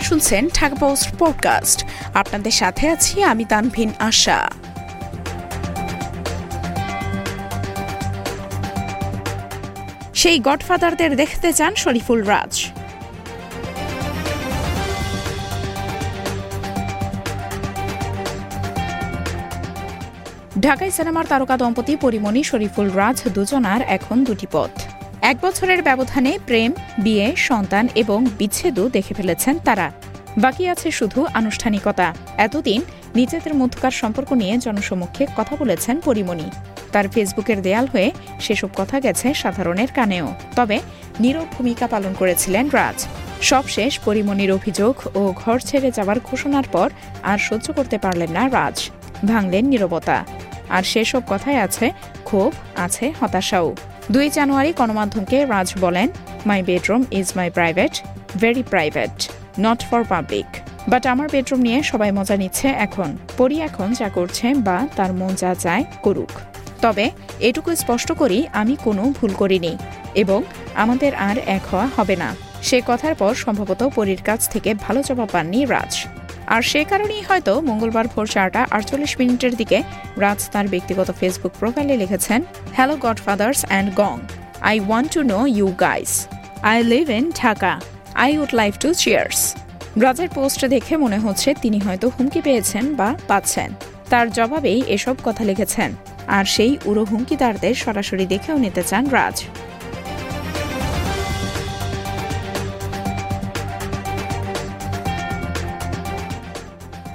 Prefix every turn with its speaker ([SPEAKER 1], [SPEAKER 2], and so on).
[SPEAKER 1] শুনছেন Dhaka post podcast. আপনাদের সাথে আছি আমি তানভিন আশা। সেই গডফাদারদের দেখতে চান শরীফুল রাজ। ঢাকায় সিনেমার তারকা দম্পতি পরিমণি, শরীফুল রাজ দুজনার এখন দুটি পথ। এক বছরের ব্যবধানে প্রেম, বিয়ে, সন্তান এবং বিচ্ছেদও দেখে ফেলেছেন তারা। বাকি আছে শুধু আনুষ্ঠানিকতা। এতদিন নিজেদের মধ্যকার সম্পর্ক নিয়ে জনসমক্ষে কথা বলেছেন পরিমণি। তার ফেসবুকের দেয়াল হয়ে সেসব কথা গেছে সাধারণের কানেও। তবে নীরব ভূমিকা পালন করেছিলেন রাজ। সবশেষ পরিমণির অভিযোগ ও ঘর ছেড়ে যাওয়ার ঘোষণার পর আর সহ্য করতে পারলেন না রাজ। ভাঙলেন নীরবতা। আর সেসব কথায় আছে ক্ষোভ আছে, হতাশাও। দুই জানুয়ারি গণমাধ্যমকে রাজ বলেন my bedroom is my private very private not for public but আমার বেডরুম নিয়ে সবাই মজা নিচ্ছে এখন। পরি এখন যা করছে বা তার মন যা চায় করুক। তবে এটুকু স্পষ্ট করি, আমি কোনো ভুল করিনি এবং আমাদের আর এক হওয়া হবে না। সে কথার পর সম্ভবত পরীর কাছ থেকে ভালো জবাব পাননি রাজ। আর সে কারণেই হয়তো মঙ্গলবার ভোর চারটা আটচল্লিশ মিনিটের দিকে রাজ তার ব্যক্তিগত ফেসবুক প্রোফাইলে লিখেছেন হ্যালো গডফাদার্স অ্যান্ড গং I want to know you guys I live in Dhaka I would like to cheers রাজের পোস্ট দেখে মনে হচ্ছে তিনি হয়তো হুমকি পেয়েছেন বা পাচ্ছেন। তার জবাবেই এসব কথা লিখেছেন, আর সেই উড়ো হুমকিদারদের সরাসরি দেখেও নিতে চান রাজ।